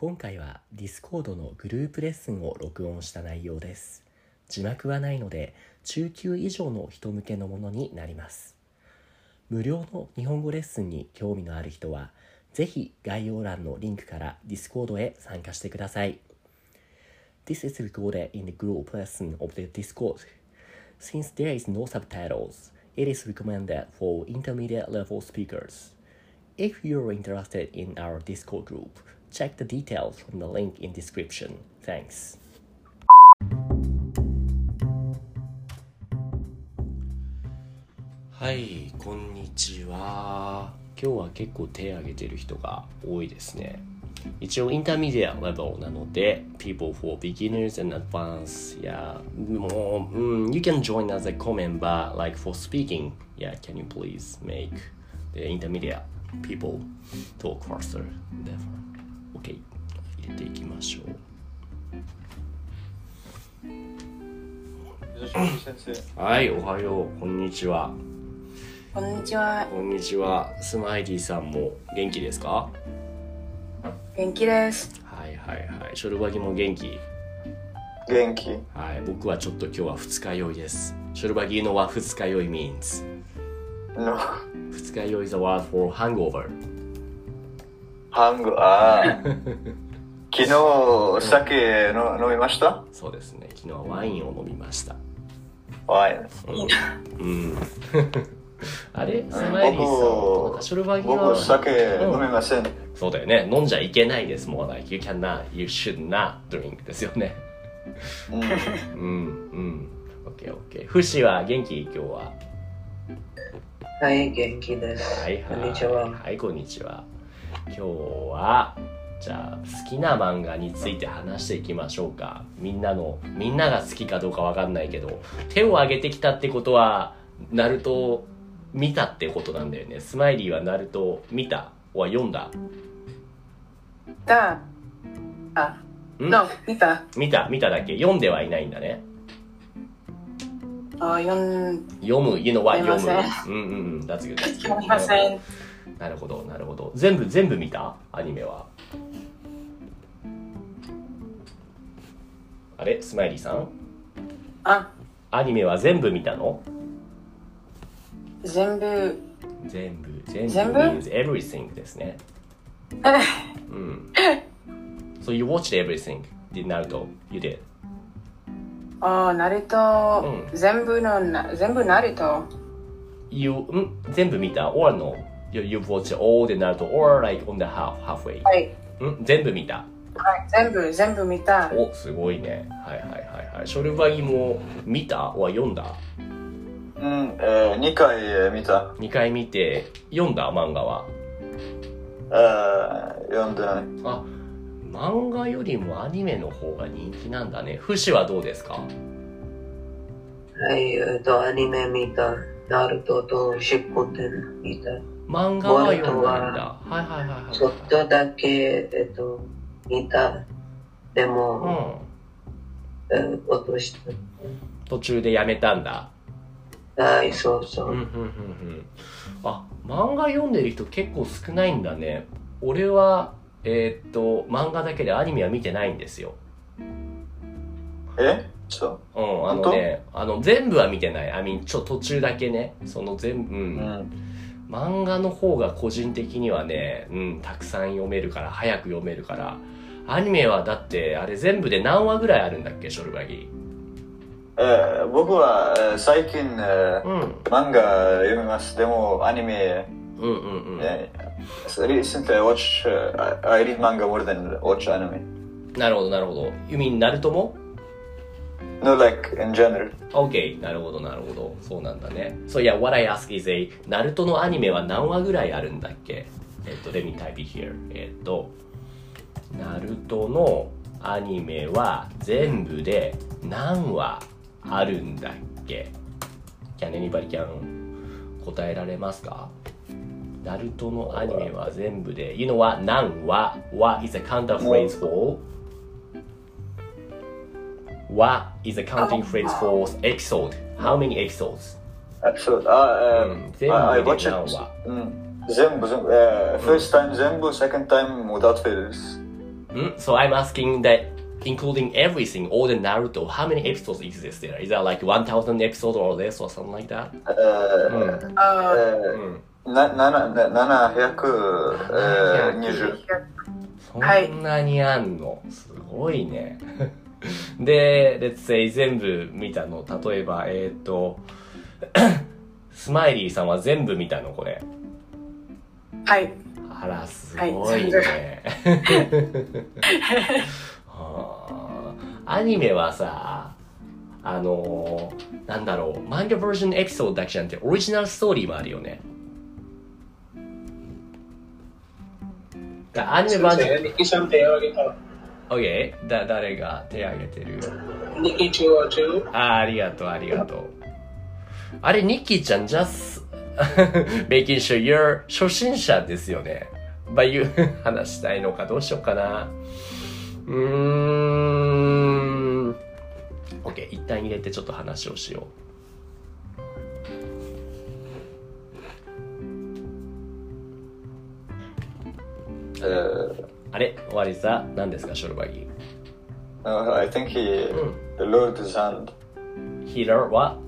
今回は Discord のグループレッスンを録音した内容です字幕はないので中級以上の人向けのものになります無料の日本語レッスンに興味のある人はぜひ概要欄のリンクから Discord へ参加してください This is recorded in the group lesson of the Discord Since there is no subtitles, it is recommended for intermediate level speakers. If you're interested in our Discord group, check the details from the link in description. Thanks. はい、こんにちは。今日は結構手挙げてる人が多いですね。一応インターミディアレベルなので People for beginners and advanced yeah もう、うん、You can join as a co-member like for speaking yeah can you please make the intermediate people talk faster therefore OK 入れていきましょ吉見先生。うはいおはよう。こんにちは。こんにちは。こんにちは。スマイリーさんも元気ですか？元気です。はいはいはい。ショルバギも元気？元気。はい僕はちょっと今日は二日酔いです。ショルバギのは二日酔い means no 二日酔い is a word for hangover ハングああ。昨日酒の飲みました？そうですね。昨日はワインを飲みました。ワイン。うん。あれ？スマイリーさんかショルバギは？僕酒飲みません、そうだよね。飲んじゃいけないです。もう like you cannot you should not drink ですよね。うん。うんうん。オッケーオッケー。フシは元気？今日は？はい、元気です。はいはい。こんにちは。はいこんにちは今日はじゃあ好きな漫画について話していきましょうか。みんなのみんなが好きかどうかわかんないけど手を挙げてきたってことはナルト見たってことなんだよね。スマイリーはナルト見た？は読んだ？だ。あ、ん？no 見た。見た見ただけ？読んではいないんだね。あ、読ん読む？You know what 読む？うんうんうん。That's good that's good 読みません。なるほどなるほど。全部全部見た？アニメは。あれ？スマイリーさん？あ、アニメは全部見たの？全部。全部全部？全部 means everything ですね。うん。So you watched everything. did Naruto you did あ、ナルト、う全部のな、全部ナルト？You ん？全部見た？Or no You've watched all the Naruto or like on the half halfway はい。ん全部見た。はい、全部、全部見た。おすごいね。はいはいはいはい。ショルバギも見た？は読んだ？うん、えー、2回えー見た。2回見て読んだ？漫画は？あー読んでない。あ漫画よりもアニメの方が人気なんだね。フシはどうですか？はい、えっと、アニメ見た。ナルトとシップテン見た。漫画は読んだ。んだはいはいはいはい。ちょっとだけ、えっと、見た。でも、うん。えー落とした。途中でやめたんだ。はい、そうそう。うんうんうんうん。あ漫画読んでる人結構少ないんだね。俺はえーっと漫画だけでアニメは見てないんですよ。え？そううんあのねあの全部は見てない。あみちょ途中だけね。その全部、う、うんん漫画の方が個人的にはね、うん、たくさん読めるから早く読めるから。アニメはだってあれ全部で何話ぐらいあるんだっけショルバギ。えー僕は、えー最近、えーうん。漫画読みます。でもアニメ、うんうんうん、えー recently I watch、uh, I, I read manga more than watch anime. なるほどなるほど。ユミンナルトも？No like in general OK なるほどなるほどそうなんだね So yeah what I ask is a ナルトのアニメは何話ぐらいあるんだっけえっと Let me type it here えっとナルトのアニメは全部で何話あるんだっけ Can anybody can 答えられますかナルトのアニメは全部で You know what 何話 What is a counter phrase for what is the counting phrase oh, for episode? How many episodes? Episode. Ah, uh, um, uh, mm, I, I watch it. Hmm, Zenbu, uh, hmm. first time Zenbu, second time without failures. Mm, so I'm asking that including everything, all the Naruto, how many episodes exist there? Is that like 1,000 episodes or less or something like that? Uh, mm. uh, uh, mm. 720. そんなにあんのすごいね。で、let's say 全部見たの。例えば、えっ、と、スマイリーさんは全部見たのこれ。はい。あら、すはいごいね。は あアニメはさ、あのーなんだろう、漫画バージョンエピソードだけじゃなくて、オリジナルストーリーもあるよね。だアニメバージョン、OK? だ、誰が手挙げてるニキ中央中。あありがとう、ありがとう。あれ、ニッキーちゃん、just making sure you're 初心者ですよね。ばいう話したいのか、どうしようかな。うーん。OK、一旦入れてちょっと話をしよえーう。あれ、終わりさ、何ですか、ショルバギ no, I think he lowered his hand. ヒーラーは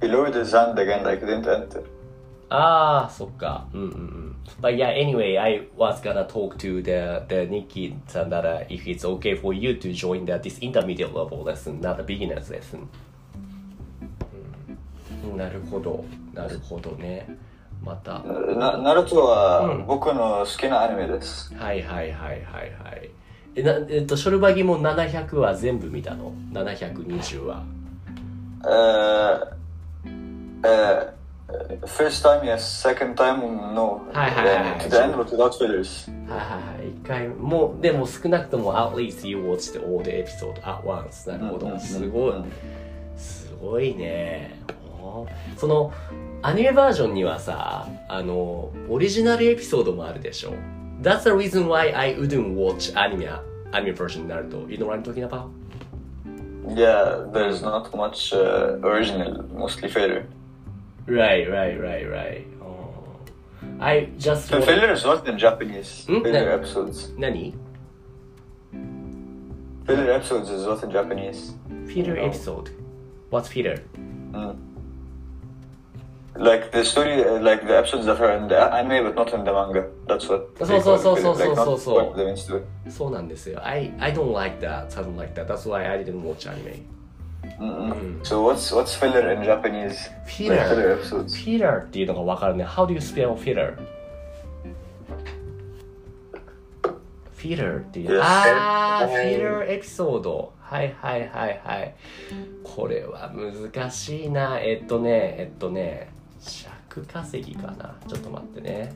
He lowered his hand again, like didn't enter. ああ、そっか。うんうんうん。But yeah, anyway, I was gonna talk to the, the Nikki さん that uh, if it's okay for you to join the, this intermediate level lesson, not the beginner's lesson. うんなるほど。なるほどね。また。はなナルトはうん僕の好きなアニメです。いはいはいはいはい。え、なえっと、ショルバギも700は全部見たの ?720 は。えーえー First time, yes. Second time, no. はいはいはいはい To the end, but without fillers. はいはいはい。一回、もう、でも少なくとも at least you watched all the episode at once. なるほど。すごい。すごいね。その、アニメバージョンにはさ、あの、オリジナルエピソードもあるでしょ。That's the reason why I wouldn't watch anime, anime version Naruto. You know what I'm talking about? Yeah, there's not much uh, original, mostly filler. Right, right, right, right. I just The filler is what in Japanese? Hmm? Filler No. episodes. 何 Filler episodes is what in Japanese? Filler episode. What's filler? Mm. Like the story, uh, like the episodes that are in the anime but not in the manga. That's what. So, they so, call so, filler, so, like so, not so, so. part of the main story. そうなんですよ。I, I don't like that, something like that. That's why I didn't watch anime. Mm-mm. So what's what's filler in Japanese? Filler. Like filler episodes. filler っていうのがわかるね。How do you spell filler? filler っていう。あー、はい filler エピソード。はいはいはいはい。これは難しいな。えっとね、えっとね、尺稼ぎかな。ちょっと待ってね。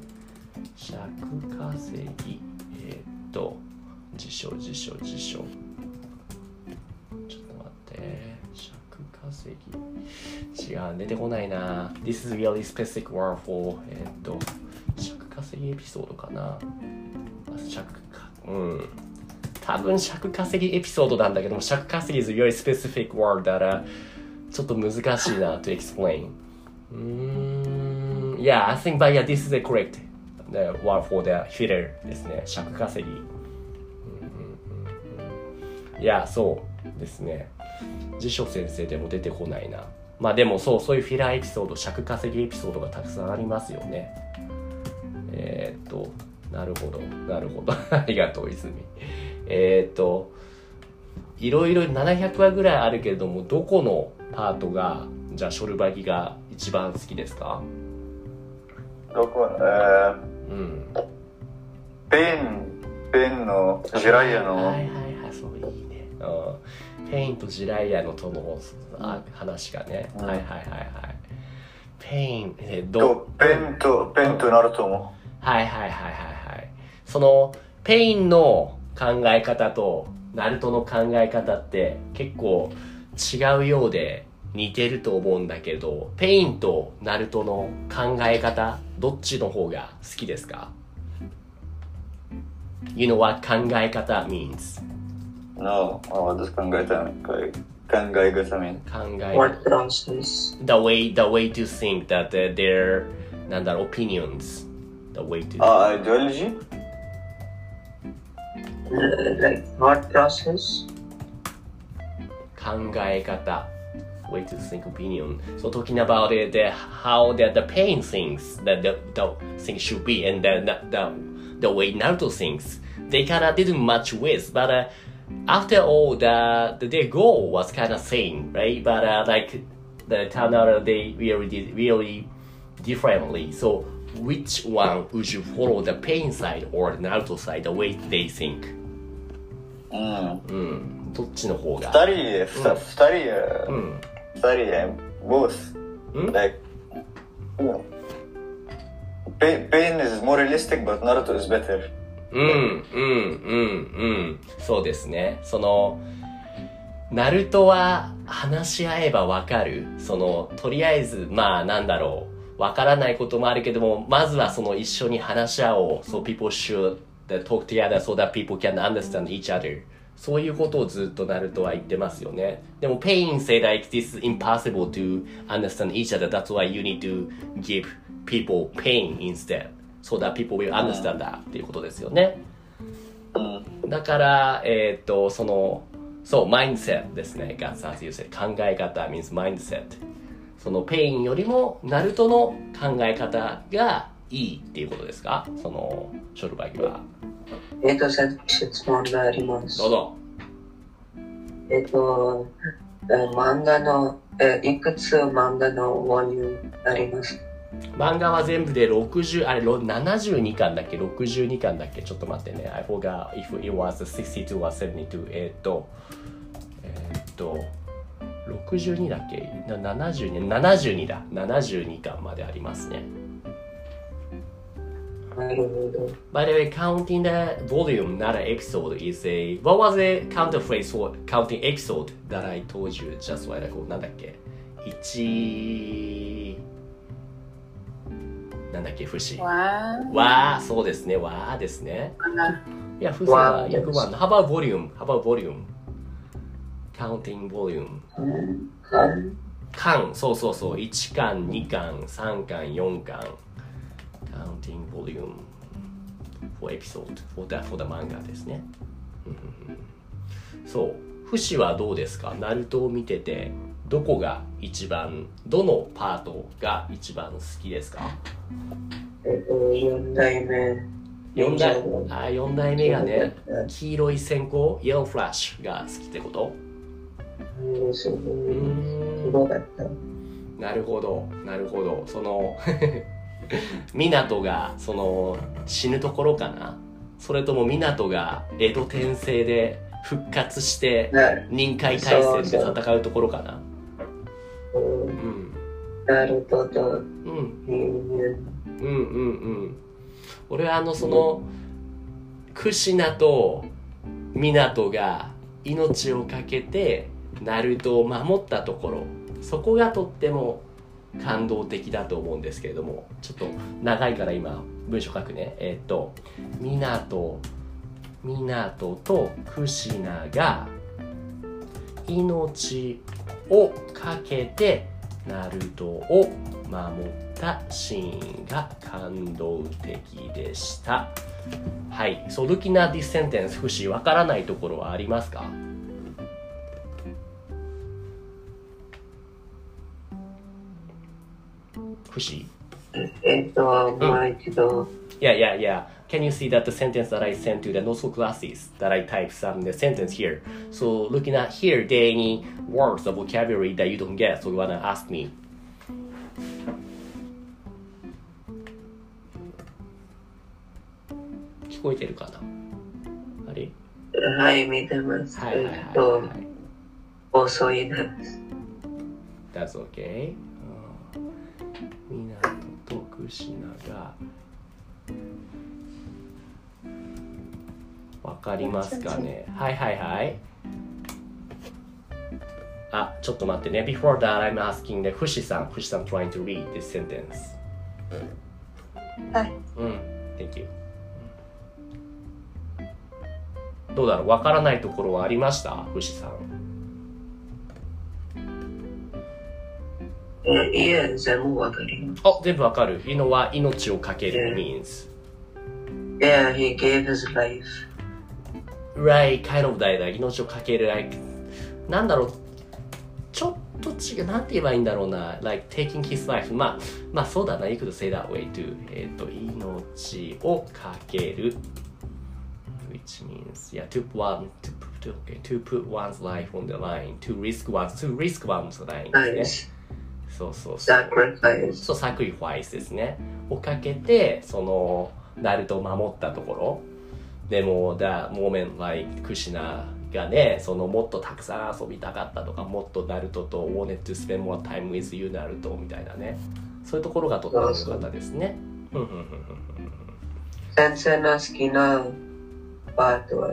尺稼ぎ。えっと、辞書辞書辞書。ちょっと待って。尺稼ぎ。違う、出てこないな。This is really specific word for えっと、尺稼ぎエピソードかな。尺か、うん。多分尺稼ぎエピソードなんだけども、尺稼ぎ is a very specific word that、uh, ちょっと難しいな to explain. うん。Yeah, I think, but yeah, this is the correct the word for the filler ですね。尺稼ぎ。うんうんうんうんいや、そうですね。辞書先生でも出てこないな。まあでもそう、そういうフィラーエピソード、尺稼ぎエピソードがたくさんありますよね。えー、っと、なるほど、なるほど。ありがとう、泉。えー、っと、いろいろ700話ぐらいあるけれども、どこのパートが、じゃあ、ショルバギが一番好きですか？どこ、えうん。ー、ペイン、ペインの自来也の、はいはいはい、そういいね。うん。ペインと自来也のとのあ話がね。うんはいはいはいはい。ペイン、えどと、ペンと、ペンとナルトも。はいはいはいはいはい。その、ペインの考え方と、ナルトの考え方って結構違うようで似てると思うんだけど、ペインとナルトの考え方、どっちの方が好きですか ?You know what 考え方 means? No, oh, das kann geil sein. Kann geil sein. 考え What nonsense. the way, the way to think that uh, their, なんだろう、opinions. The way to... Ah, ideology? uh, like thought process. 考え方 way to think opinion so talking about it the, how the, the pain things that the, the thing should be and the, the, the, the way Naruto thinks they kind of didn't match with but uh, after all the, the their goal was kind of same right but uh, like the turned out they really did really differently so which one would you follow the pain side or the Naruto side the way they think うん。うんどっちの方が二人、ふた二人、うん 二人、both. うん Like, pain, pain is more realistic, but Naruto is better. うん、うん、うん、うん。そうですね。その、ナルトは話し合えばわかる。その、とりあえず、まあ、なんだろう。わからないこともあるけども、まずはその一緒に話し合おう。So people should talk together so that people can understand each other. そういうことをずっとナルトは言ってますよね。でも、ペイン say like this is impossible to understand each other. That's why you need to give people pain instead. So that people will understand that っていうことですよね。だから、えーっと、その、そう、マインドセットですね。 That's as you say 考え方 means mindset。そのペインよりも、ナルトの考え方がいいっていうことですかその、ショルバギは。えっと、さ質問がありますどう。ぞ。えっと、え漫画の、えいくつ漫画のボリュームあります？漫画は全部で60、あれ、ろ72巻だっけ ?62 巻だっけ？ちょっと待ってね。I forgot if it was 62 or 72. えーっと、えーっと、62だっけ？な ?72、72だ。72巻までありますね。なるほど。By the way, counting the volume, not an episode, is a. What was the counter phrase for counting episode that I told you just while ago? なんだっけ ?1。なんだっけ、節。わわー、そうですね、わーですね。いや、節はわー約1。How about volume? How about volume? Counting volume. 巻、そうそうそう。1巻、2巻、3巻、4巻。Counting volume for episode for the, for the manga ですね。そう。節はどうですか？ナルトを見てて、どこが一番、どのパートが一番好きですか？えっと、4代目。4代うんあ4代目がねうん黄色い閃光イエローフラッシュが好きってこと？うん。なるほどなるほど。その湊がその死ぬところかな。それとも湊が江戸転生で復活してな臨海大戦で戦うところかな。うん。うん。ナルトとうん。うんうんうん。俺はあのそのクシナと湊が命を懸けてナルトを守ったところ。そこがとっても感動的だと思うんですけれどもちょっと長いから今文章書くねえっ、と湊湊とクシナが命を懸けてナルトを守ったシーンが感動的でした。はい。So looking at this sentence, フシ、わからないところはありますか？フシえっと、もう一度。 Yeah, yeah, yeah. Can you see that the sentence that I sent to the Noso classes that I typed some the sentence here? So looking at here, there any words or vocabulary that you don't get, so you wanna ask me. 聞こえてるかなあれはい、見てます。はいはいはい、えっとは、い。遅いです。 That's okay. みなととくしながわかりますかね？はいはいはい。あ、ちょっと待ってね。Before that, I'm asking the さん、さん trying to read this sentence. はい。うん、Thank you. どうだろう？わからないところはありました？ふしさん。いえ、全部わかります。あ、全部わかる。イノは命をかける means. Yeah, he gave his life. right kind of だ命をかける like なんだろうちょっと違うなんて言えばいいんだろうな like taking his life まあまあそうだな you could say that way too えっ、と命をかける which means yeah to one to put to, okay, to put one's life on the line to risk one's to risk one's life ですね.そうそうそう.そう、 sacrifice ですね。をかけて、その、ナルトを守ったところ。でも、だ、moment like クシナがね、その、もっとたくさん遊びたかったとか、もっとナルトと wanted to spend more time with you ナルトみたいなね。そういうところがとっても良かったですね。先生の好きなパートは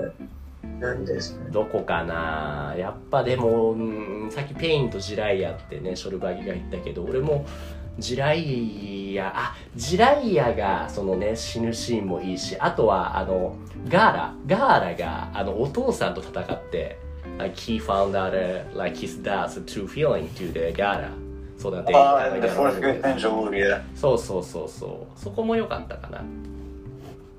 何ですかどこかなやっぱでも、うんさっきペインとジライアってね、ショルバギが言ったけど、俺もジライア、あ、ジライアがそのね、死ぬシーンもいいし、あとはあの、ガーラ、ガーラがあの、お父さんと戦って、like he found out、uh, like his dad's true feeling to the ガーラ。そうだね。Ah, and the fourth angel, yeah. そうそうそうそう。そこも良かったかな。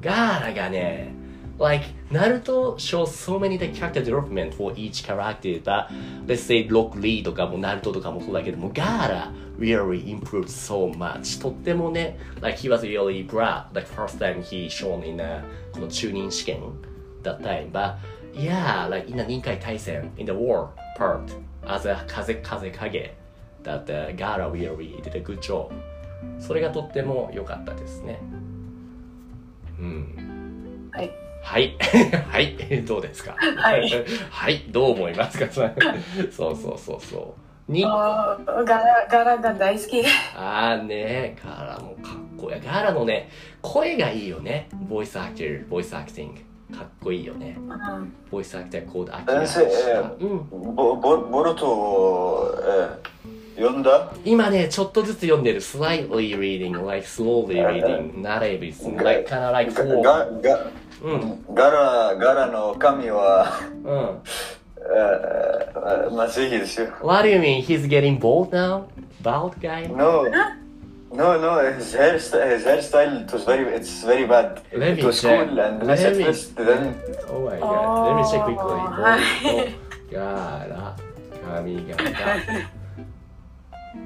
ガーラがね、like, Naruto shows so many the character development for each character that, let's say, Rock Lee とかも Naruto とかもそうだけども、ガーラ really improved so much. とってもね、like, he was really proud, like, first time he shown in a, この中任試験 that time. But, yeah, like, in a 任海対戦 in the war part, as a 風風影 that uh, Gara really did a good job. それがとっても良かったですね。うん。はい。はい。はい。どうですか？はい。はい。どう思いますか？そうそうそうそう。に、ガラガラが大好き。あーね、ガラもかっこいい。ガラのね、声がいいよね。 voice actor、voice acting。かっこいいよね。うん voice actor コードアキラ。先生、えうん。ボボボルトを、えー、読んだ？今ね、ちょっとずつ読んでる。slightly reading, like slowly reading, not everything, like kind of like ガ four. ガラガラの神は、うん。えー、マジですよ。 What do you mean? He's getting bald now? Bald guy? No, no, no. His hairstyle, his hairstyle, it was very, it's very bad. Let me it was check. cool and Let nice at me- first. Then Oh my god. Let me check quickly. は Bald いガラ、髪型。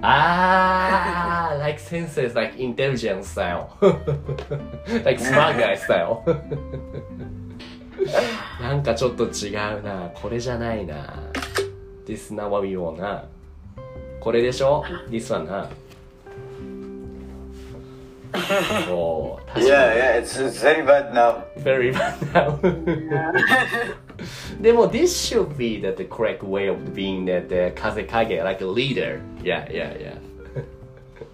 あー、like senses, like intelligence style. like smart guy style. なんかちょっと違うな。これじゃないな。This not what we want な。これでしょ ?This one な。そう、yeah, yeah, it's very bad now. very bad now. でも、this should be that the correct way of being that the 風影 like a leader. Yeah, yeah, yeah.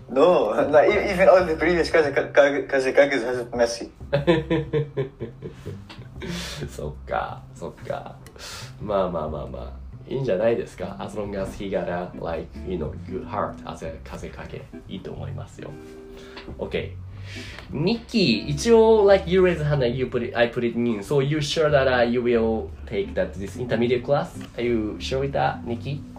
No, like, e- even all the previous Kaze Kazekakis has it messy. そっか、そっか。まあまあまあまあ。いいんじゃないですか ?as long as he got a, like, you know, good heart as a 風影。いいと思いますよ。OK。 ニッキー、一応、like, you raise hand and you put it, I put it in. So you sure that、uh, you will take that this intermediate class? Are you sure with that, ニッキー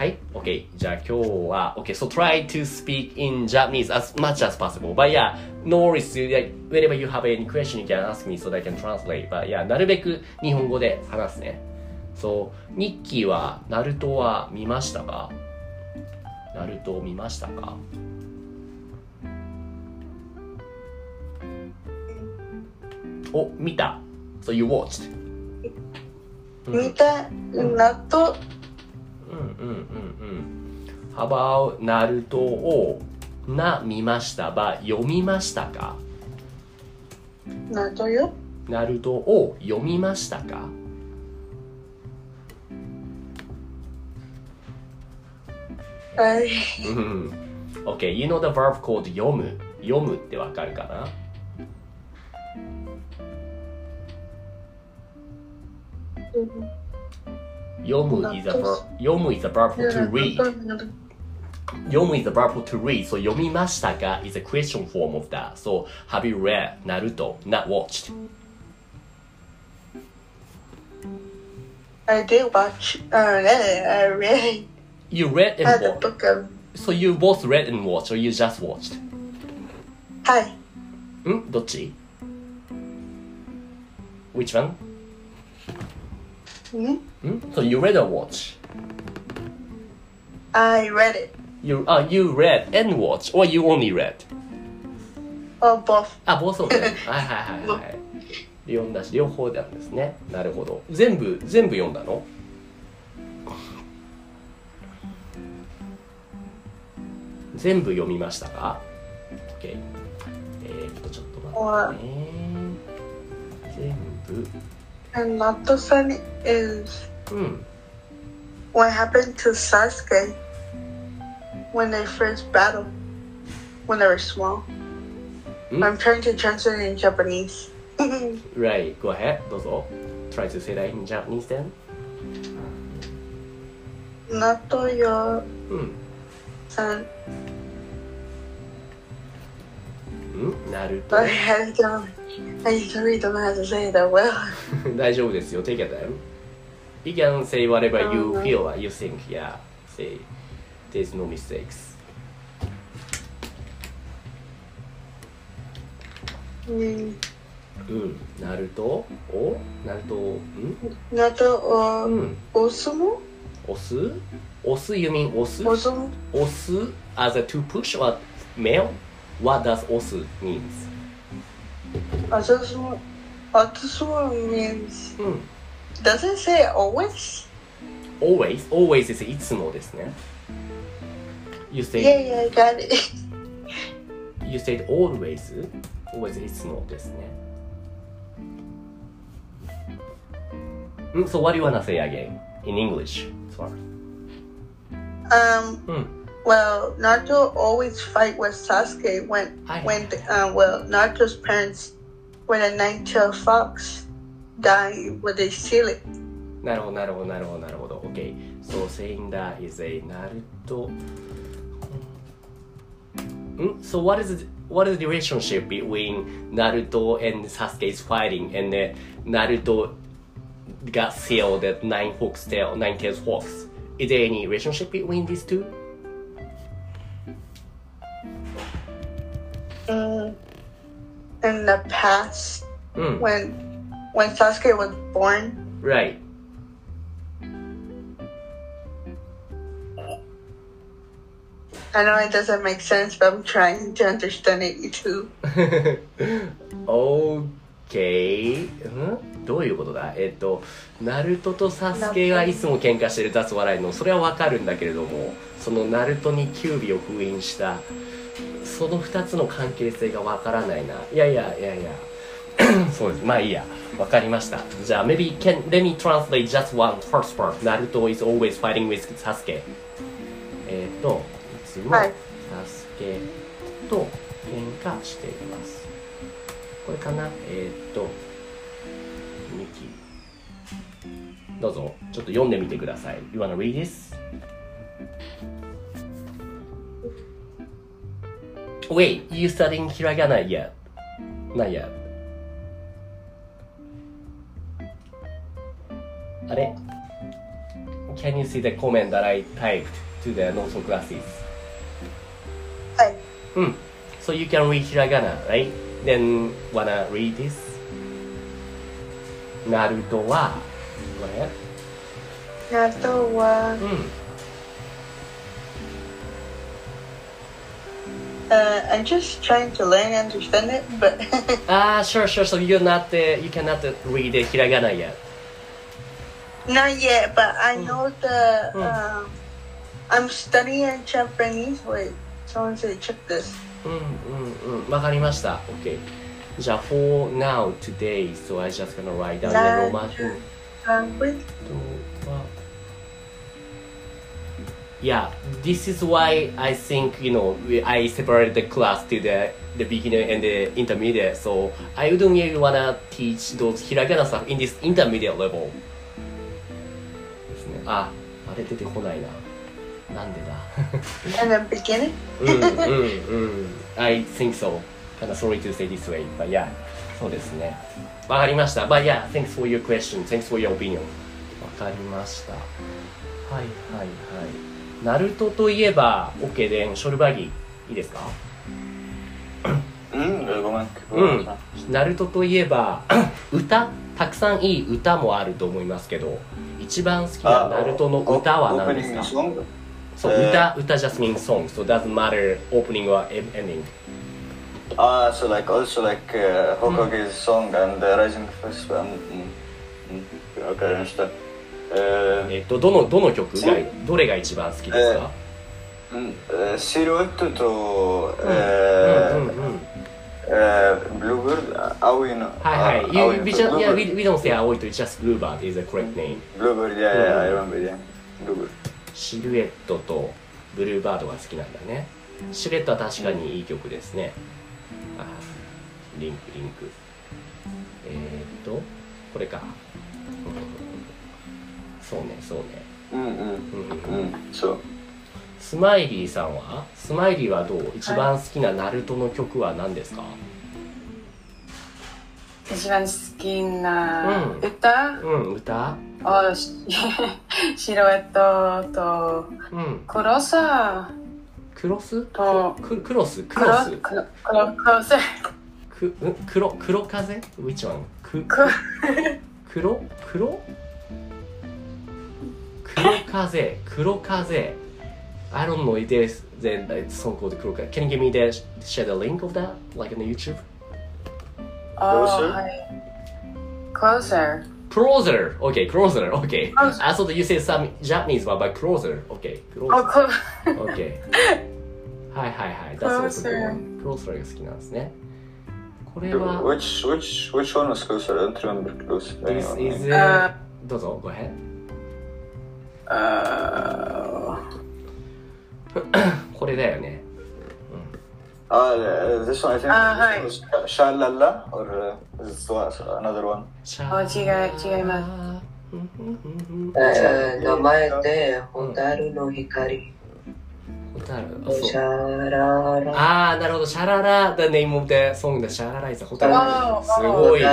はい、OK。じゃあ今日は、OK。So try to speak in Japanese as much as possible. But yeah, no worries. Like, whenever you have any question, you can ask me so that I can translate. But yeah, なるべく日本語で話すね。そう、ニッキーは、ナルトは見ましたかナルトを見ましたかお、見た ?So you watched? 見た納豆うんうんうんうん。How about ナルトをな見ましたば読みましたか？納豆よナルトを読みましたか？はいうん。OK, you know the verb called 読む。読むってわかるかな？読む is a verb, 読む is a verb to read. 読む is a verb to read. So 読みましたか is a question form of that. So have you read Naruto? Not watched. I did watch uh, I read You read uh, and the watched. book of So you both read and watched or you just watched? はいんどっち Which one? Hmm? Hmm? So you read or watch? I read it. You uh, you read and watch or you only read? Oh, both. あ、暴走ね。はいはいはいはい。読んだし、両方なんですね。なるほど。全部、全部読んだの全部読みましたか ?OK。えー、っと、ちょっと待ってね。全部。And not so funny is mm. what happened to Sasuke when they first battled when they were small. Mm. I'm trying to translate in Japanese. right, go ahead, dozo. Try to say that in Japanese then. Nato mm. san. Mm, Naruto. I say it that well. 大丈夫ですよ。Take your time. You can say whatever you うん feel, you think. Yeah. Say, there's no mistakes. Mm, うん。ナルトをナルトを、ん Nato う or ん。Osumu? 押す押す you mean 押す Osumu? 押す as a to push or male? What does 押す means? Osumu Osumu means うん。does it say always? always, always is いつもですね。You say, Yeah, yeah, got it. you said always? always いつもですね。ん So what do you wanna say again? In English? Sorry. Um, うん。well, Naruto always fight with Sasuke when Hi. when uh, well Naruto's parents when a nine-tailed fox die when they steal it. なるほど、なるほど、なるほど、なるほど。OK。So saying that is a ナルト。ん So what is the, what is the relationship between Naruto and Sasuke's fighting and uh, Naruto got sealed at nine fox tail, nine tails fox? Is there any relationship between these two? Mm. In the past, うん。when when Sasuke was born, Right. I know it doesn't make sense, but I'm trying to understand it too. OK んどういうことだえっとナルトとサスケがいつも喧嘩してる雑笑いのそれはわかるんだけれどもそのナルトにキュービを封印したその2つの関係性がわからないな。いやいやいやいや。そうです。まあいいや。わかりました。じゃあ maybe can let me translate just one first part. ナルト is always fighting with サスケえっといつもはい。サスケと喧嘩しています。これかな？えーっとミキ。どうぞ。ちょっと読んでみてください。You wanna read this? Wait, you studying hiragana yet? Not yet あれ Can you see the comment that I typed to the notes of classes? Hi. Hmm. So you can read hiragana, right? Then wanna read this? ナルトはこれ Naruto wa うん。 uh, I'm just trying to learn and understand it, but Ah, sure, sure. So you're not, uh, you cannot uh, read the hiragana yet. not yet. But I Mm. know the Mm. um, I'm studying Japanese. Wait, someone said check this. うんうんうん。わかりました。OK。じゃあ、for now, today, so I just gonna write down the な Roman うん Language. とは Yeah, this is why I think, you know, we- I separated the class to the, the beginner and the intermediate, so I wouldn't really wanna teach those hiragana stuff in this intermediate level. ですね。あ、あれ出てこないな。なんでだ the beginning. うんうんうん。I think so. Kinda sorry to say this way, but yeah. そうですね。わかりました。But yeah, thanks for your question. Thanks for your opinion. わかりました。はいはいはい。ナルトといえば、オケデン、ショルバギー、いいですか、ナルトといえば、歌、たくさんいい歌もあると思いますけど、一番好きなナルトの歌は何ですか、歌、歌、ジャスミン、ソング、そう、ダズマ、はエンデ。そう、なんか、also like、ゲズ、ソング、か。Uh, えっとどのどの曲がどれが一番好きですか、mm, uh, シルエットと、うん。うんえうん。ー、ブルーバード、青いの。はいはい。You, い we, の just, we, don't say 青いと it's just bluebird is the correct name. ーバード、yeah, yeah, I remember, yeah. ブルーバーシルエットとブルーバードが好きなんだね。シルエットは確かにいい曲ですね。あリンクリンク。えー、っとこれかそうねそうね。ド。うんうん。うん。うん、そう。スマイリーさんは？スマイリーはどう？一番好きなナルトの曲は何ですか、一番好きなうん。歌？うん、歌？をし シルエットと。うん。黒さクロス？と。ククロス？ク黒ロス黒黒黒さくん黒黒風？Which one? く。黒？黒？黒黒風黒風 I don't know if there's then it's song called 黒風 Can you give me the share the link of that like on the YouTube? あ Closer？はい Closer Closer Okay closer Okay Closer. I thought that you said some Japanese one but closer Okay お closer こ OK はいはいはい That's also the Closer. one Closer が好きなんですねこれ Which は which which one was closer? I don't remember close. This is あ uh, どうぞ Go ahead あこれだよね Ah, uh, this one I think Ah, hi. this one was Shalala or uh, is it one- another one? あ違う違いますえー名前で、ホタルの光。 シャララ。ああ、なるほど。シャララ、the name of the song だ。シャラライズ。ホタルすごいね。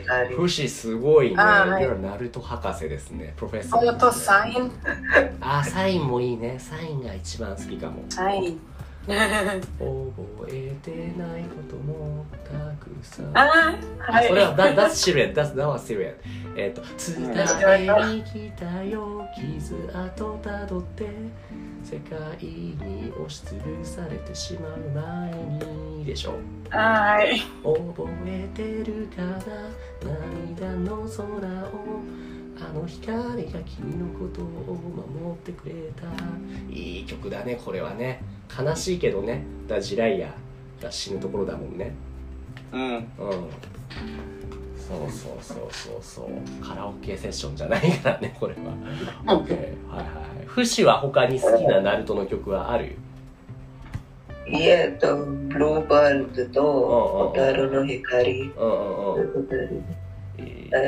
光。フシすごいね。はナルト博士ですね。プロフェッサあー。とサインあー、サインもいいね。サインが一番好きかも。サイン覚えてないこともたくさん。ああ、それは、は that, that's serious. That's, that was serious. えっと、伝えに来たよ、傷跡たどって、世界に押しつぶされてしまう前に、でしょ。はい。覚えてるかな？涙の空をあの光が君のことを守ってくれた。いい曲だねこれはね。悲しいけどね。だジライアが死ぬところだもんね。Mm. うんそうそうそうそうそう。カラオケセッションじゃないからねこれは。OK はいはい。フシは他に好きなナルトの曲はある？いえと、ブルーバードと、ホタルの光。うんうんうん。ホタ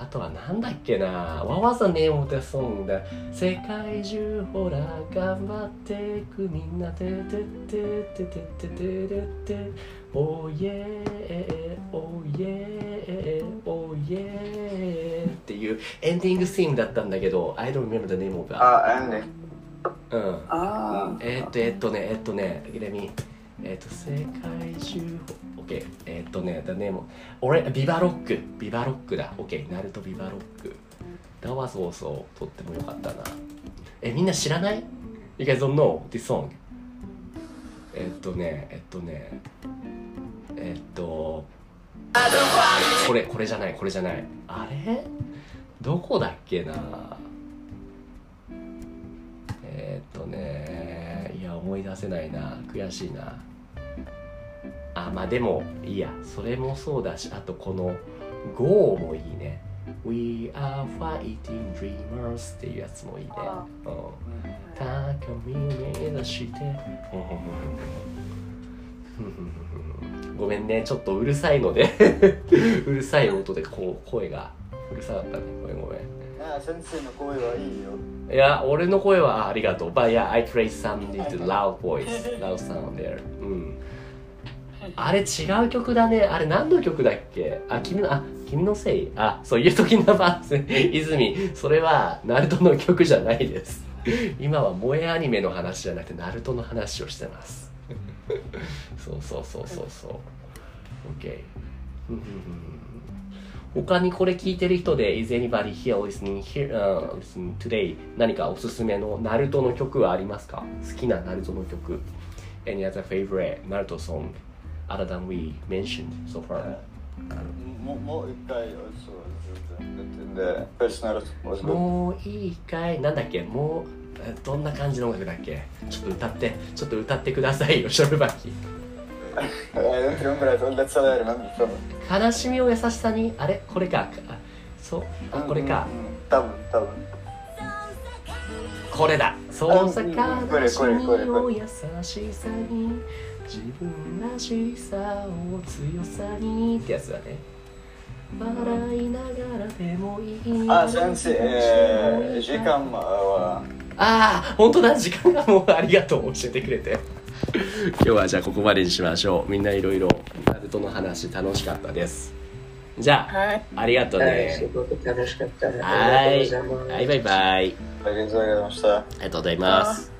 あとはなんだっけな。わわざねモテソングだ。世界中ほら頑張ってくみんなててててててててておいえおいえおいえっていうエンディングシーンだったんだけど I don't remember the name of it あエンディングうんあえっとえっとねえっとねレミ、えっとねえーと世界中 OK えーえっとねだねもう俺ビバロック。ビバロックだ。OK ナルトビバロック。だわそうそう。とってもよかったな。えみんな知らない ?You guys don't know this song? えっとねえっとねえっとこれこれじゃないこれじゃない。あれ？どこだっけな？えっとねいや思い出せないな。悔しいな。あまあでもいいや。それもそうだしあとこの「GO」もいいね「We are fighting dreamers」っていうやつもいいね。あ。うん。高み目指して。ごめんね。ちょっとうるさいので。うるさい音でこう声がうるさかったね。ごめんごめん。Yeah, 先生の声はいいよ。いや、俺の声はあありがとう。But yeah, I create some little loud voice, loud sound there. うん。あれ違う曲だね。あれ何の曲だっけ？あ、君の、あ、君のせい？あ、そういう時のバース、泉。それは、ナルトの曲じゃないです。今は萌えアニメの話じゃなくて、ナルトの話をしてます。そうそうそうそうそう。OK 他にこれ聞いてる人で Is anybody here listening here、uh, listening today 何かおすすめのナルトの曲はありますか？好きなナルトの曲。Any other favorite ナルト song? Other than we mentioned so far? もうもういいかいなんだっけ？もうえどんな感じの音楽だっけ？ちょっと歌ってちょっと歌ってくださいよ ショルバキ。悲しみを優しさに？あれ？これか。あそう？あこれか。多分多分。これだ。そうさうん。悲しこれこれ。これみを優しさに自分らしさを強さにってやつだね。笑いながらでもいい。あ先生、えー、時間は？ああ本当だ。時間がもうありがとう。教えてくれて。今日はじゃあここまでにしましょう。みんないろいろナルトの話楽しかったです。じゃあはい。ありがとうはい、すねごく楽しかった。はいバイバイ。ありがとうございました。ありがとうございます